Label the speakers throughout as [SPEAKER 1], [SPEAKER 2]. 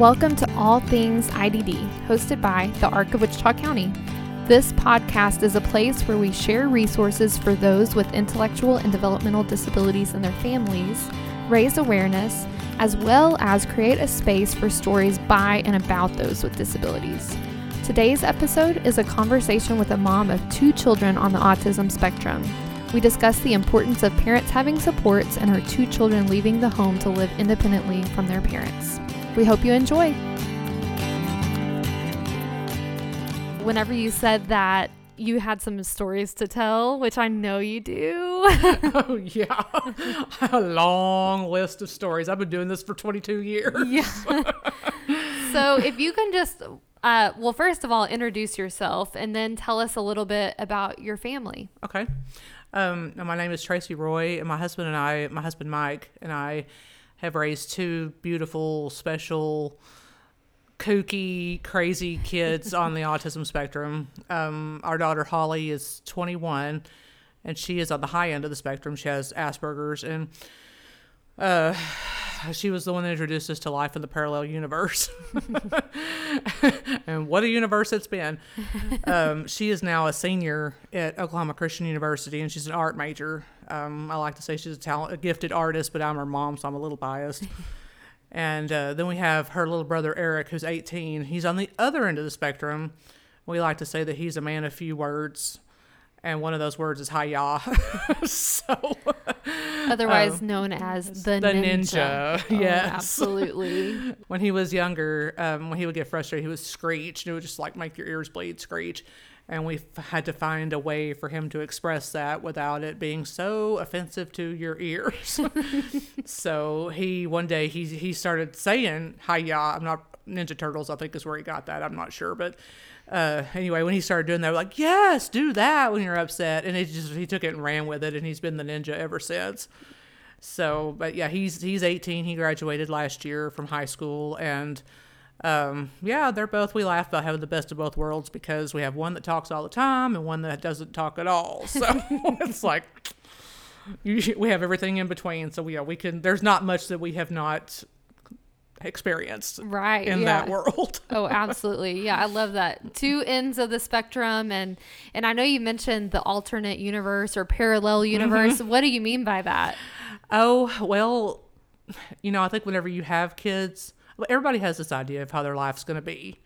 [SPEAKER 1] Welcome to All Things IDD, hosted by the Arc of Wichita County. This podcast is a place where we share resources for those with intellectual and developmental disabilities and their families, raise awareness, as well as create a space for stories by and about those with disabilities. Today's episode is a conversation with a mom of two children on the autism spectrum. We discuss the importance of parents having supports and her two children leaving the home to live independently from their parents. We hope you enjoy. Whenever you said that you had some stories to tell, which I know you do.
[SPEAKER 2] oh, yeah. a long list of stories. I've been doing this for 22 years.
[SPEAKER 1] Yeah. so if you can just, uh, well, first of all, introduce yourself and then tell us a little bit about your family.
[SPEAKER 2] Okay. Um, my name is Tracy Roy, and my husband and I, my husband Mike, and I have raised two beautiful, special, kooky, crazy kids on the autism spectrum. Um, our daughter Holly is 21, and she is on the high end of the spectrum. She has Asperger's, and uh, she was the one that introduced us to life in the parallel universe. and what a universe it's been. Um, she is now a senior at Oklahoma Christian University, and she's an art major. Um, I like to say she's a talent, a gifted artist, but I'm her mom, so I'm a little biased. and uh, then we have her little brother Eric, who's 18. He's on the other end of the spectrum. We like to say that he's a man of few words and one of those words is hiya. so,
[SPEAKER 1] otherwise um, known as the,
[SPEAKER 2] the
[SPEAKER 1] ninja.
[SPEAKER 2] ninja. Oh, yes,
[SPEAKER 1] absolutely.
[SPEAKER 2] when he was younger, um, when he would get frustrated, he would screech. And it would just like make your ears bleed, screech. And we had to find a way for him to express that without it being so offensive to your ears. so he one day he he started saying hiya. I'm not Ninja Turtles. I think is where he got that. I'm not sure, but uh, anyway, when he started doing that, like, yes, do that when you're upset. And he just, he took it and ran with it. And he's been the ninja ever since. So, but yeah, he's, he's 18. He graduated last year from high school. And, um, yeah, they're both, we laugh about having the best of both worlds because we have one that talks all the time and one that doesn't talk at all. So it's like, we have everything in between. So yeah, we can, there's not much that we have not experienced
[SPEAKER 1] right
[SPEAKER 2] in
[SPEAKER 1] yeah.
[SPEAKER 2] that world
[SPEAKER 1] oh absolutely yeah i love that two ends of the spectrum and and i know you mentioned the alternate universe or parallel mm-hmm. universe mm-hmm. what do you mean by that
[SPEAKER 2] oh well you know i think whenever you have kids everybody has this idea of how their life's going to be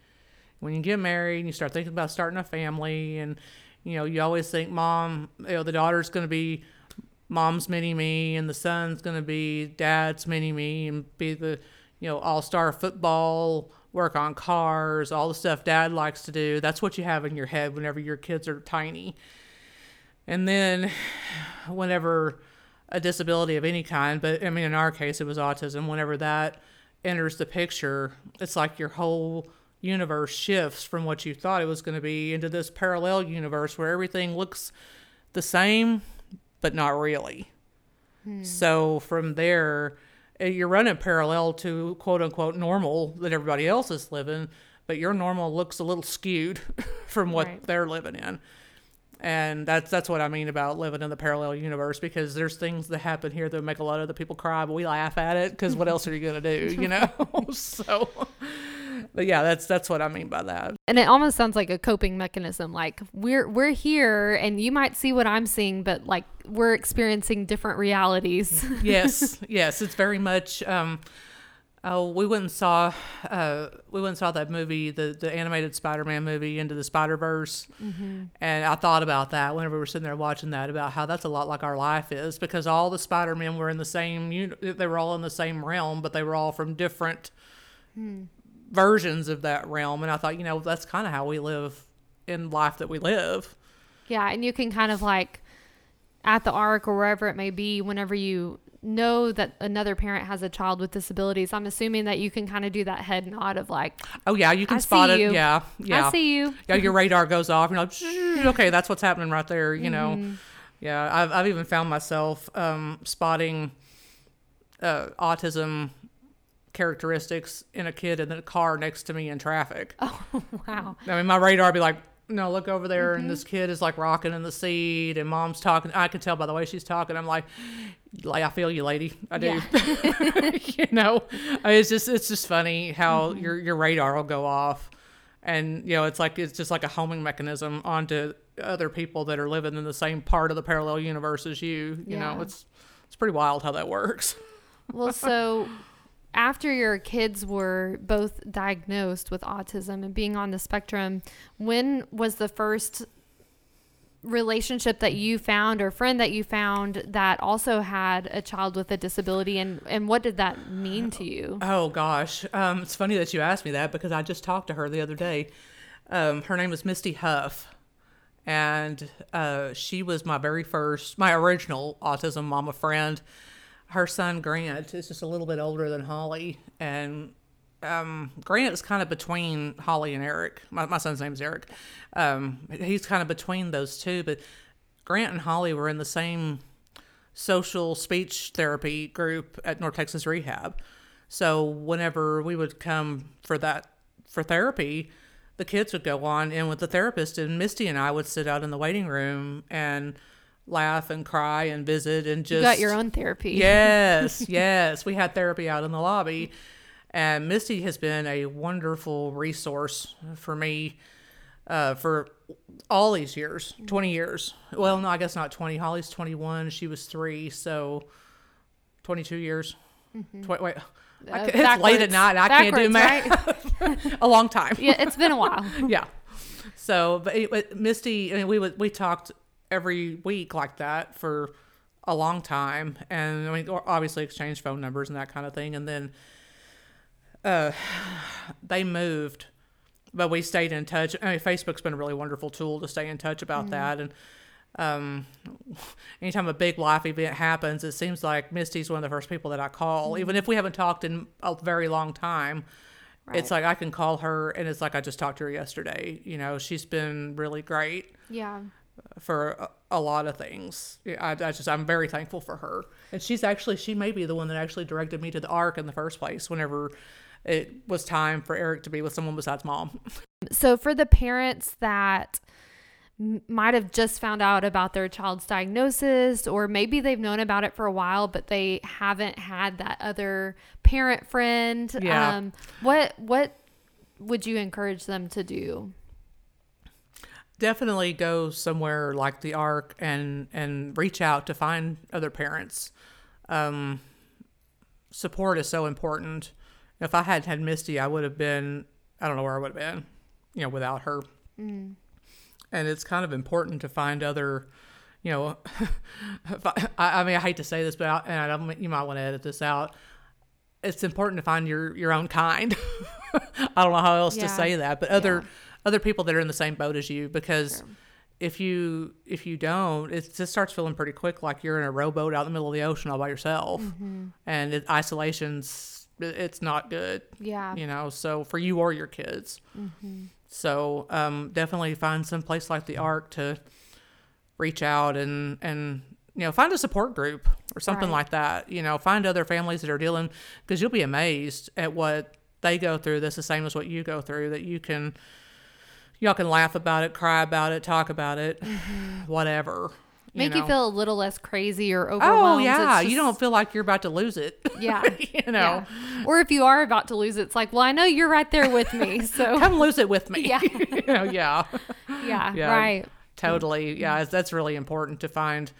[SPEAKER 2] when you get married and you start thinking about starting a family and you know you always think mom you know the daughter's going to be mom's mini me and the son's going to be dad's mini me and be the you know, all star football, work on cars, all the stuff dad likes to do. That's what you have in your head whenever your kids are tiny. And then whenever a disability of any kind, but I mean, in our case, it was autism, whenever that enters the picture, it's like your whole universe shifts from what you thought it was going to be into this parallel universe where everything looks the same, but not really. Hmm. So from there, Uh, you're running parallel to quote unquote normal that everybody else is living, but your normal looks a little skewed from what right. they're living in. And that's that's what I mean about living in the parallel universe because there's things that happen here that make a lot of the people cry, but we laugh at it because what else are you gonna do, you know? so but yeah, that's that's what I mean by that.
[SPEAKER 1] And it almost sounds like a coping mechanism. Like we're we're here, and you might see what I'm seeing, but like we're experiencing different realities.
[SPEAKER 2] yes, yes, it's very much. Um, Oh, we went and saw uh, we went and saw that movie, the the animated Spider-Man movie, Into the Spider Verse, mm-hmm. and I thought about that whenever we were sitting there watching that about how that's a lot like our life is because all the Spider-Men were in the same they were all in the same realm, but they were all from different hmm versions of that realm. And I thought, you know, that's kind of how we live in life that we live.
[SPEAKER 1] Yeah. And you can kind of like at the arc or wherever it may be, whenever you know that another parent has a child with disabilities, I'm assuming that you can kind of do that head nod of like,
[SPEAKER 2] oh yeah, you can I spot it. You. Yeah, yeah.
[SPEAKER 1] I see you.
[SPEAKER 2] Yeah, your radar goes off. You're like, okay, that's what's happening right there. You know, mm-hmm. yeah. I've I've even found myself um, spotting uh, autism characteristics in a kid in the car next to me in traffic.
[SPEAKER 1] Oh, wow.
[SPEAKER 2] I mean, my radar would be like, no, look over there,
[SPEAKER 1] Mm-hmm.
[SPEAKER 2] and this kid is like rocking in the seat, and mom's talking. I can tell by the way she's talking. I'm like, like I feel you, lady. I do. you know, it's just it's just funny how
[SPEAKER 1] Mm-hmm.
[SPEAKER 2] your your radar will go off, and you know it's like it's just like a homing mechanism onto other people that are living in the same part of the parallel universe as you. You know, it's it's pretty wild how that works.
[SPEAKER 1] Well, so after your kids were both diagnosed with autism and being on the spectrum, when was the first relationship that you found or friend that you found that also had a child with a disability and and what did that mean to you?
[SPEAKER 2] Oh gosh, um, it's funny that you asked me that because I just talked to her the other day. Um, her name was Misty Huff, and uh, she was my very first, my original autism mama friend. Her son Grant is just a little bit older than Holly, and um, Grant is kind of between Holly and Eric. My, my son's name is Eric. Um, he's kind of between those two, but Grant and Holly were in the same social speech therapy group at North Texas Rehab. So whenever we would come for that for therapy, the kids would go on in with the therapist, and Misty and I would sit out in the waiting room and laugh and cry and visit and just
[SPEAKER 1] You got your own therapy.
[SPEAKER 2] Yes, yes. We had therapy out in the lobby. And Misty has been a wonderful resource for me uh, for all these years 20 years. Well, no, I guess not 20. Holly's 21. She was three. So 22 years. Tw- wait. I
[SPEAKER 1] Uh,
[SPEAKER 2] it's late at night. I can't do math.
[SPEAKER 1] right?
[SPEAKER 2] a long time
[SPEAKER 1] yeah, it's been a while.
[SPEAKER 2] yeah. So, but, it, but Misty, I mean, we would we talked every week like that for a long time, and I mean, obviously exchanged phone numbers and that kind of thing, and then uh, they moved, but we stayed in touch. I mean, Facebook's been a really wonderful tool to stay in touch about that, and um, anytime a big life event happens, it seems like Misty's one of the first people that I call, even if we haven't talked in a very long time. It's like I can call her, and it's like I just talked to her yesterday. You know, she's been really great
[SPEAKER 1] Yeah.
[SPEAKER 2] For a, a lot of things. I, I just I'm very thankful for her, and she's actually she may be the one that actually directed me to the Arc in the first place. Whenever it was time for Eric to be with someone besides mom.
[SPEAKER 1] So for the parents that might have just found out about their child's diagnosis or maybe they've known about it for a while but they haven't had that other parent friend
[SPEAKER 2] Yeah.
[SPEAKER 1] um what what would you encourage them to do
[SPEAKER 2] definitely go somewhere like the arc and and reach out to find other parents. Um support is so important. If i had had misty i would have been i don't know where i would have been you know without her. And it's kind of important to find other you know I, I mean i hate to say this but I, and I don't, you might want to edit this out. It's important to find your your own kind. I don't know how else
[SPEAKER 1] Yeah.
[SPEAKER 2] to say that but other
[SPEAKER 1] Yeah.
[SPEAKER 2] Other people that are in the same boat as you because if you if you don't it just starts feeling pretty quick like you're in a rowboat out in the middle of the ocean all by yourself. And it, isolation's it's not good
[SPEAKER 1] yeah.
[SPEAKER 2] you know so for you or your kids. So um, definitely find some place like the arc to reach out and and you know find a support group or something
[SPEAKER 1] Right.
[SPEAKER 2] like that. You know find other families that are dealing because you'll be amazed at what they go through that's the same as what you go through that you can y'all can laugh about it cry about it talk about it mm-hmm. whatever
[SPEAKER 1] make you feel a little less crazy or overwhelmed
[SPEAKER 2] oh yeah you don't feel like you're about to lose it
[SPEAKER 1] yeah.
[SPEAKER 2] you know.
[SPEAKER 1] Yeah. or if you are about to lose it it's like well i know you're right there with me so
[SPEAKER 2] come lose it with me.
[SPEAKER 1] Yeah.
[SPEAKER 2] you know, yeah.
[SPEAKER 1] Yeah,
[SPEAKER 2] Yeah.
[SPEAKER 1] right.
[SPEAKER 2] totally. Yeah it's- that's really important to find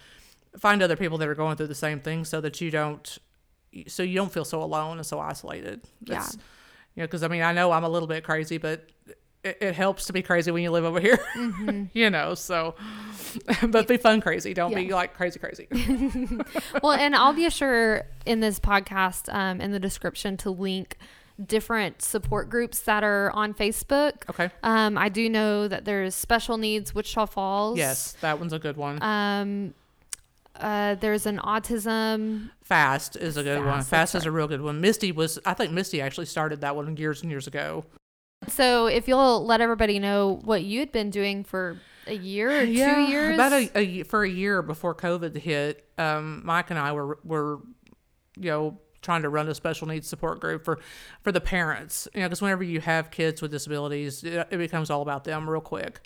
[SPEAKER 2] find other people that are going through the same thing so that you don't so you don't feel so alone and so isolated.
[SPEAKER 1] Yeah.
[SPEAKER 2] you know because i mean i know i'm a little bit crazy but it, it helps to be crazy when you live over here. You know so but be fun crazy. Don't be
[SPEAKER 1] Mm-hmm.
[SPEAKER 2] Like crazy crazy.
[SPEAKER 1] Well, and I'll be sure in this podcast, um, in the description, to link different support groups that are on Facebook.
[SPEAKER 2] okay.
[SPEAKER 1] Um, I do know that there's special needs Wichita Falls.
[SPEAKER 2] yes that one's a good one.
[SPEAKER 1] Um, uh, there's an autism.
[SPEAKER 2] fast is a good one.
[SPEAKER 1] Fast,
[SPEAKER 2] fast
[SPEAKER 1] that's
[SPEAKER 2] is a real good one. Misty was i think misty actually started that one years and years ago
[SPEAKER 1] So if you'll let everybody know what you had been doing for a year or two years.
[SPEAKER 2] About a, a for a year before COVID hit, um, Mike and I were were, you know, trying to run a special needs support group for for the parents. You know, because whenever you have kids with disabilities, it, it becomes all about them real quick.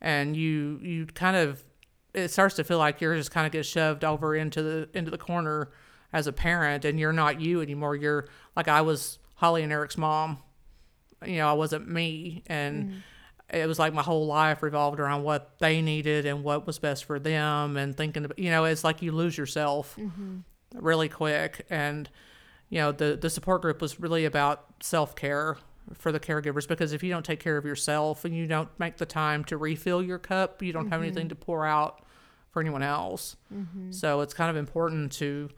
[SPEAKER 2] and you you kind of it starts to feel like you're just kind of get shoved over into the into the corner as a parent, and you're not you anymore. You're like I was Holly and Eric's mom. You know, I wasn't me, and mm. it was like my whole life revolved around what they needed and what was best for them, and thinking. About, you know, it's like you lose yourself mm-hmm. really quick, and you know the the support group was really about self care for the caregivers because if you don't take care of yourself and you don't make the time to refill your cup, you don't have anything mm-hmm. to pour out for anyone else. Mm-hmm. So it's kind of important to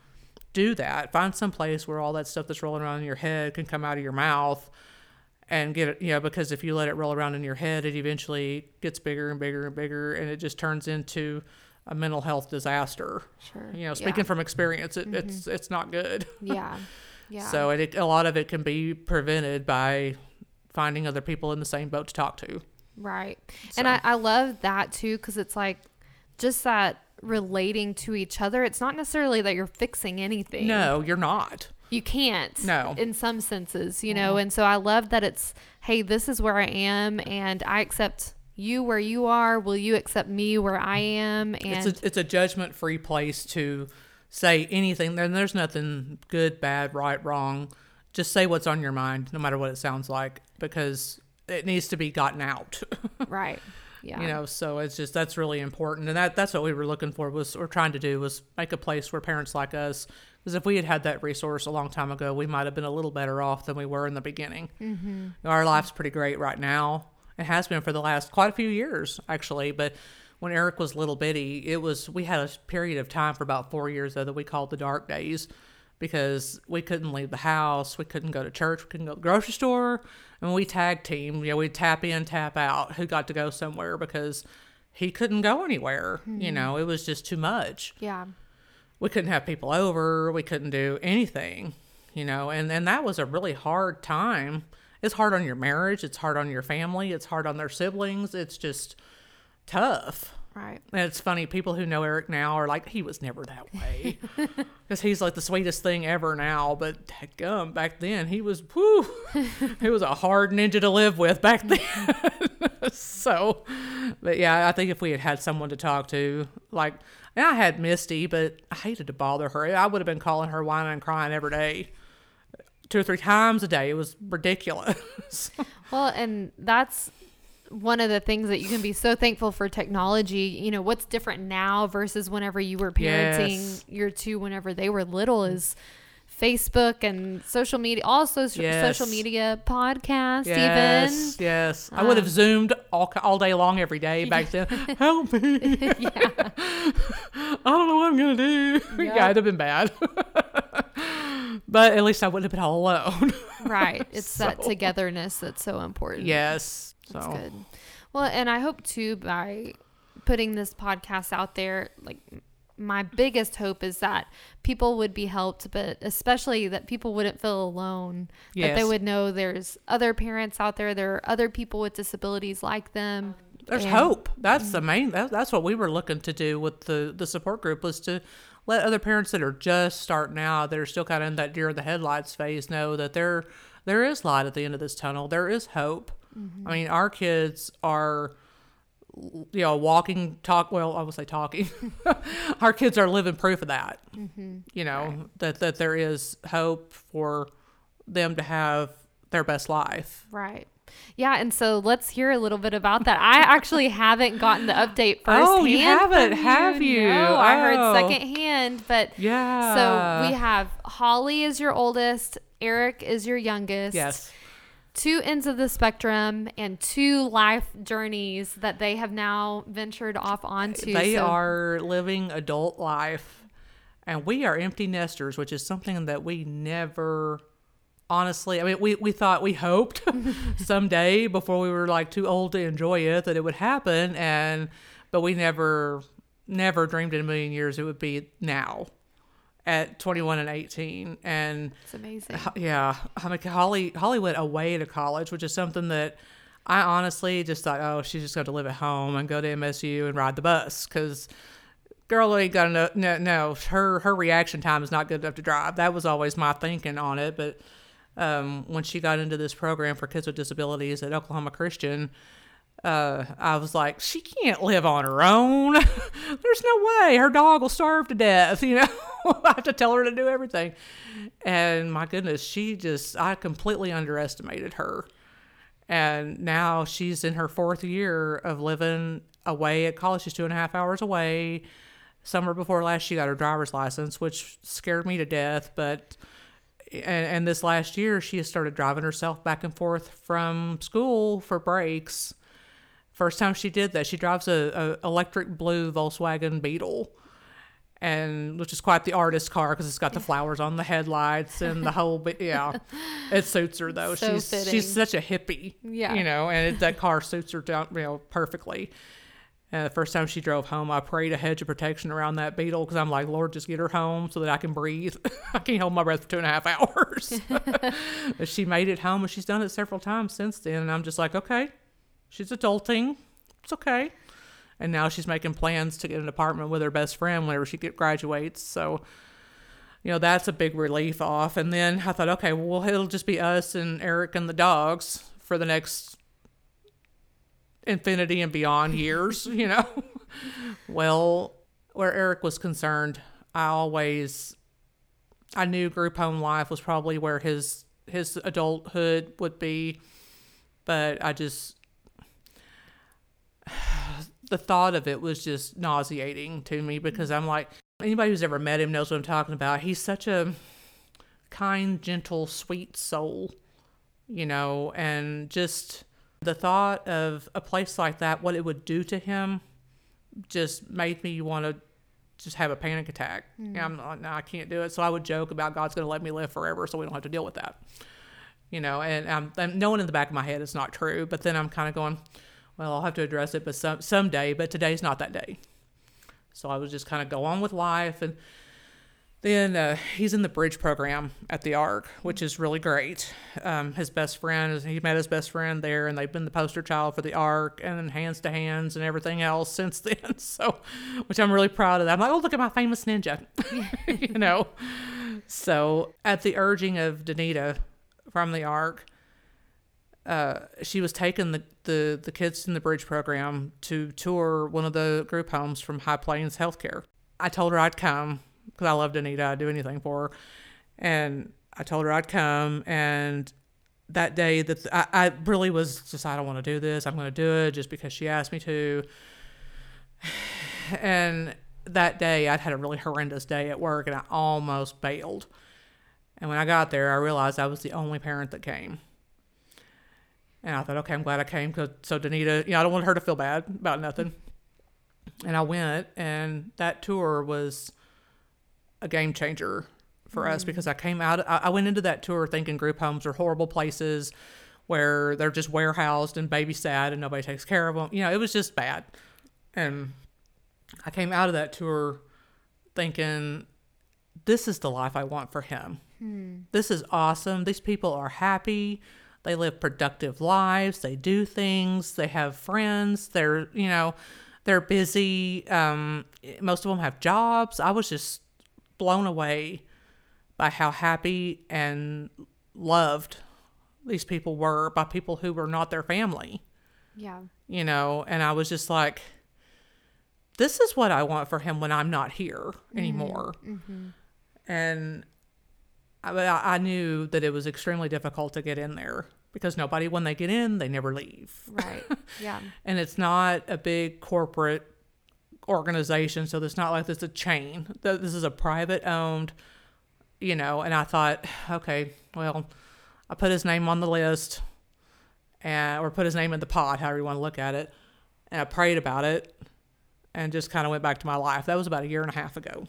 [SPEAKER 2] do that. Find some place where all that stuff that's rolling around in your head can come out of your mouth and get it, you know, because if you let it roll around in your head, it eventually gets bigger and bigger and bigger and it just turns into a mental health disaster.
[SPEAKER 1] Sure.
[SPEAKER 2] You know, speaking from experience, it, mm-hmm. it's it's not good.
[SPEAKER 1] Yeah. Yeah.
[SPEAKER 2] So it, a lot of it can be prevented by finding other people in the same boat to talk to.
[SPEAKER 1] Right. And I, I love that too because it's like just that relating to each other. It's not necessarily that you're fixing anything.
[SPEAKER 2] No, you're not.
[SPEAKER 1] You can't.
[SPEAKER 2] No.
[SPEAKER 1] In some senses, you know. And so I love that it's, hey, this is where I am and I accept you where you are. Will you accept me where I am? And
[SPEAKER 2] It's a it's a judgment free place to say anything. Then there's nothing good, bad, right, wrong. Just say what's on your mind, no matter what it sounds like, because it needs to be gotten out.
[SPEAKER 1] right. Yeah.
[SPEAKER 2] you know so it's just that's really important and that that's what we were looking for was or trying to do was make a place where parents like us because if we had had that resource a long time ago we might have been a little better off than we were in the beginning mm-hmm. our life's pretty great right now it has been for the last quite a few years actually but when eric was little bitty it was we had a period of time for about four years though that we called the dark days because we couldn't leave the house, we couldn't go to church, we couldn't go to the grocery store, and we tag team. You know, we'd tap in, tap out. Who got to go somewhere because he couldn't go anywhere. You know, it was just too much.
[SPEAKER 1] yeah.
[SPEAKER 2] We couldn't have people over. We couldn't do anything. You know, and and that was a really hard time. It's hard on your marriage. It's hard on your family. It's hard on their siblings. It's just tough.
[SPEAKER 1] Right.
[SPEAKER 2] And it's funny, people who know Eric now are like, he was never that way. Because he's like the sweetest thing ever now. But gum, back then, he was, whew, he was a hard ninja to live with back then. so, but yeah, I think if we had had someone to talk to, like, and I had Misty, but I hated to bother her. I would have been calling her whining and crying every day, two or three times a day. It was ridiculous.
[SPEAKER 1] Well, and that's one of the things that you can be so thankful for technology. You know, what's different now versus whenever you were parenting
[SPEAKER 2] Yes.
[SPEAKER 1] your two whenever they were little is Facebook and social media, all social,
[SPEAKER 2] Yes.
[SPEAKER 1] social media, podcast,
[SPEAKER 2] Yes,
[SPEAKER 1] even.
[SPEAKER 2] yes. I would have
[SPEAKER 1] Um,
[SPEAKER 2] zoomed all, all day long every day back then. Help me. yeah. I don't know what I'm going to do. Yeah,
[SPEAKER 1] Yep.
[SPEAKER 2] it'd have been bad. but at least I wouldn't have been all alone.
[SPEAKER 1] Right. It's that togetherness that's so important.
[SPEAKER 2] yes. So,
[SPEAKER 1] That's good. Well, and I hope too by putting this podcast out there, like my biggest hope is that people would be helped, but especially that people wouldn't feel alone. Yes. That they would know there's other parents out there, there are other people with disabilities like them.
[SPEAKER 2] there's
[SPEAKER 1] And-
[SPEAKER 2] hope. That's the mm. main, that, that's what we were looking to do with the, the support group was to let other parents that are just starting out, that are still kind of in that deer in the headlights phase, know that there, there is light at the end of this tunnel. There is hope. I mean, our kids are, you know, walking, talk. Well, I would say talking. our kids are living proof of that. You know that that there is hope for them to have their best life.
[SPEAKER 1] Right. Yeah, and so let's hear a little bit about that. I actually haven't gotten the update firsthand.
[SPEAKER 2] Oh, you haven't,
[SPEAKER 1] from
[SPEAKER 2] have you?
[SPEAKER 1] No, I
[SPEAKER 2] Oh.
[SPEAKER 1] heard secondhand, but
[SPEAKER 2] Yeah.
[SPEAKER 1] So we have Holly is your oldest, Eric is your youngest.
[SPEAKER 2] yes.
[SPEAKER 1] Two ends of the spectrum and two life journeys that they have now ventured off onto.
[SPEAKER 2] They
[SPEAKER 1] So-
[SPEAKER 2] are living adult life, and we are empty nesters, which is something that we never. Honestly, I mean, we, we thought we hoped someday before we were like too old to enjoy it that it would happen, and but we never never dreamed in a million years it would be now at 21 and 18 and
[SPEAKER 1] It's amazing.
[SPEAKER 2] Yeah, I mean, Holly Holly went away to college, which is something that I honestly just thought, oh, she's just going to live at home and go to MSU and ride the bus because girl ain't got enough. No, no, her her reaction time is not good enough to drive. That was always my thinking on it. But um, when she got into this program for kids with disabilities at Oklahoma Christian, uh, I was like, she can't live on her own. There's no way her dog will starve to death. You know, I have to tell her to do everything. And my goodness, she just, I completely underestimated her. And now she's in her fourth year of living away at college. She's two and a half hours away. Summer before last, she got her driver's license, which scared me to death. But and, and this last year, she has started driving herself back and forth from school for breaks. First time she did that, she drives a, a electric blue Volkswagen Beetle, and which is quite the artist car because it's got the flowers on the headlights and the whole. But yeah, it suits her though.
[SPEAKER 1] So
[SPEAKER 2] she's
[SPEAKER 1] fitting.
[SPEAKER 2] she's such a hippie.
[SPEAKER 1] Yeah.
[SPEAKER 2] you know, and it, that car suits her down you know perfectly. And the first time she drove home, I prayed a hedge of protection around that beetle because I'm like, Lord, just get her home so that I can breathe. I can't hold my breath for two and a half hours. but she made it home and she's done it several times since then. And I'm just like, okay, she's adulting. It's okay. And now she's making plans to get an apartment with her best friend whenever she get, graduates. So, you know, that's a big relief off. And then I thought, okay, well, it'll just be us and Eric and the dogs for the next infinity and beyond years, you know. well, where Eric was concerned, I always I knew group home life was probably where his his adulthood would be, but I just the thought of it was just nauseating to me because I'm like anybody who's ever met him knows what I'm talking about. He's such a kind, gentle, sweet soul, you know, and just the thought of a place like that, what it would do to him, just made me want to just have a panic attack. And I'm like, no, I can't do it. So I would joke about God's going to let me live forever, so we don't have to deal with that. You know, and um, and knowing in the back of my head it's not true, but then I'm kind of going, well, I'll have to address it, but some someday. But today's not that day. So I was just kind of go on with life, and then uh, he's in the bridge program at the Arc, which is really great. Um, his best friend he met his best friend there, and they've been the poster child for the Arc and hands to hands and everything else since then. So, which I'm really proud of. That. I'm like, oh, look at my famous ninja, you know. So, at the urging of Danita from the Arc, uh, she was taking the, the, the kids in the bridge program to tour one of the group homes from High Plains Healthcare. I told her I'd come because I love Anita. I'd do anything for her. And I told her I'd come. And that day, that I, I really was just, I don't want to do this. I'm going to do it just because she asked me to. And that day, I'd had a really horrendous day at work and I almost bailed. And when I got there, I realized I was the only parent that came. And I thought, okay, I'm glad I came because so Danita, you know, I don't want her to feel bad about nothing. And I went, and that tour was a game changer for us mm-hmm. because I came out. I, I went into that tour thinking group homes are horrible places where they're just warehoused and babysat and nobody takes care of them. You know, it was just bad. And I came out of that tour thinking, this is the life I want for him. Hmm. This is awesome. These people are happy. They live productive lives. They do things. They have friends. They're, you know, they're busy. Um, most of them have jobs. I was just blown away by how happy and loved these people were by people who were not their family,
[SPEAKER 1] Yeah.
[SPEAKER 2] you know, and I was just like, this is what I want for him when I'm not here anymore. And I, I I knew that it was extremely difficult to get in there because nobody, when they get in, they never leave.
[SPEAKER 1] Right. Yeah.
[SPEAKER 2] And it's not a big corporate organization, so it's not like this is a chain. This is a private owned, you know. And I thought, okay, well, I put his name on the list, and or put his name in the pot, however you want to look at it. And I prayed about it, and just kind of went back to my life. That was about a year and a half ago.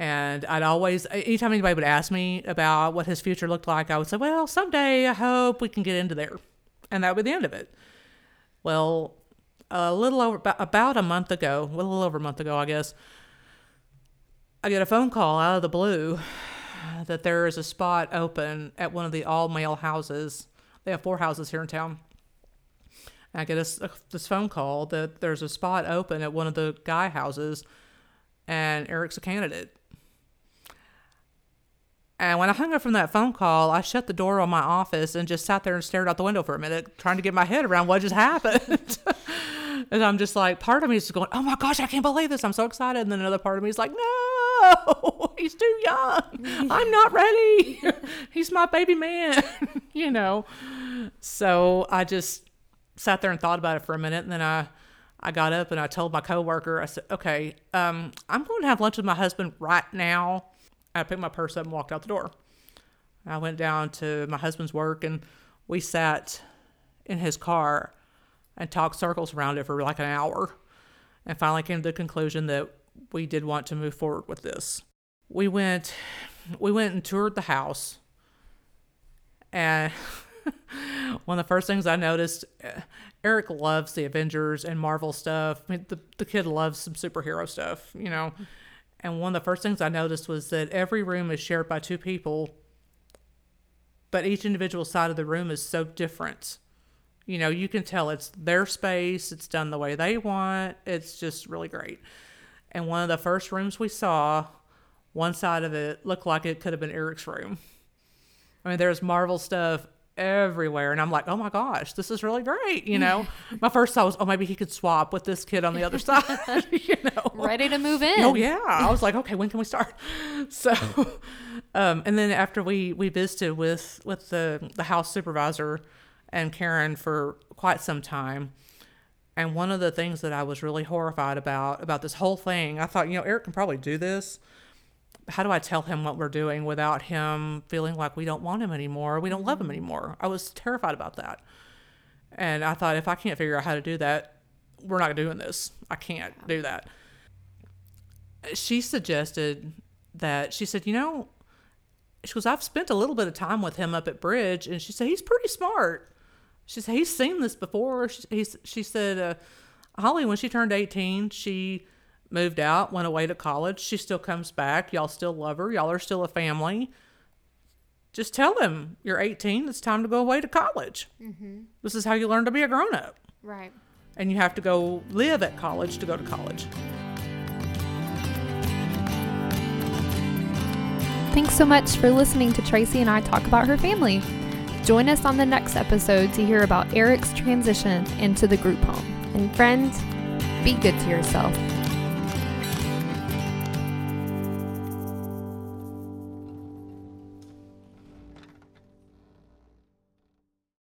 [SPEAKER 2] And I'd always, anytime anybody would ask me about what his future looked like, I would say, well, someday I hope we can get into there. And that would be the end of it. Well, a little over, about- a month ago, well, a little over a month ago, I guess, I get a phone call out of the blue that there is a spot open at one of the all male houses. They have four houses here in town. And I get this, this phone call that there's a spot open at one of the guy houses and Eric's a candidate. And when I hung up from that phone call, I shut the door on my office and just sat there and stared out the window for a minute, trying to get my head around what just happened. and I'm just like, part of me is just going, oh my gosh, I can't believe this. I'm so excited. And then another part of me is like, no, he's too young. I'm not ready. he's my baby man, you know? So I just sat there and thought about it for a minute. And then I, I got up and I told my coworker, I said, okay, um, I'm going to have lunch with my husband right now. I picked my purse up and walked out the door. I went down to my husband's work and we sat in his car and talked circles around it for like an hour and finally came to the conclusion that we did want to move forward with this. We went we went and toured the house and one of the first things I noticed eh, Eric loves the Avengers and Marvel stuff. I mean, the, the kid loves some superhero stuff, you know. And one of the first things I noticed was that every room is shared by two people, but each individual side of the room is so different. You know, you can tell it's their space, it's done the way they want. It's just really great. And one of the first rooms we saw, one side of it looked like it could have been Eric's room. I mean, there's Marvel stuff everywhere. And I'm like, oh my gosh, this is really great. You know, my first thought was, oh, maybe he could swap with this kid on the other side, you know.
[SPEAKER 1] Ready to move in.
[SPEAKER 2] Oh, yeah. I was like, okay, when can we start? So, um, and then after we, we visited with, with the, the house supervisor and Karen for quite some time. And one of the things that I was really horrified about, about this whole thing, I thought, you know, Eric can probably do this how do I tell him what we're doing without him feeling like we don't want him anymore, we don't love him mm-hmm. anymore? I was terrified about that. And I thought if I can't figure out how to do that, we're not doing this. I can't do that. She suggested that she said, you know, she goes, I've spent a little bit of time with him up at Bridge, and she said he's pretty smart. She said he's seen this before. She, he's, she said, uh, Holly, when she turned 18, she moved out, went away to college. She still comes back. Y'all still love her. Y'all are still a family. Just tell them you're 18. It's time to go away to college. Mm-hmm. This is how you learn to be a grown up.
[SPEAKER 1] Right.
[SPEAKER 2] And you have to go live at college to go to college.
[SPEAKER 1] Thanks so much for listening to Tracy and I talk about her family. Join us on the next episode to hear about Eric's transition into the group home. And friends, be good to yourself.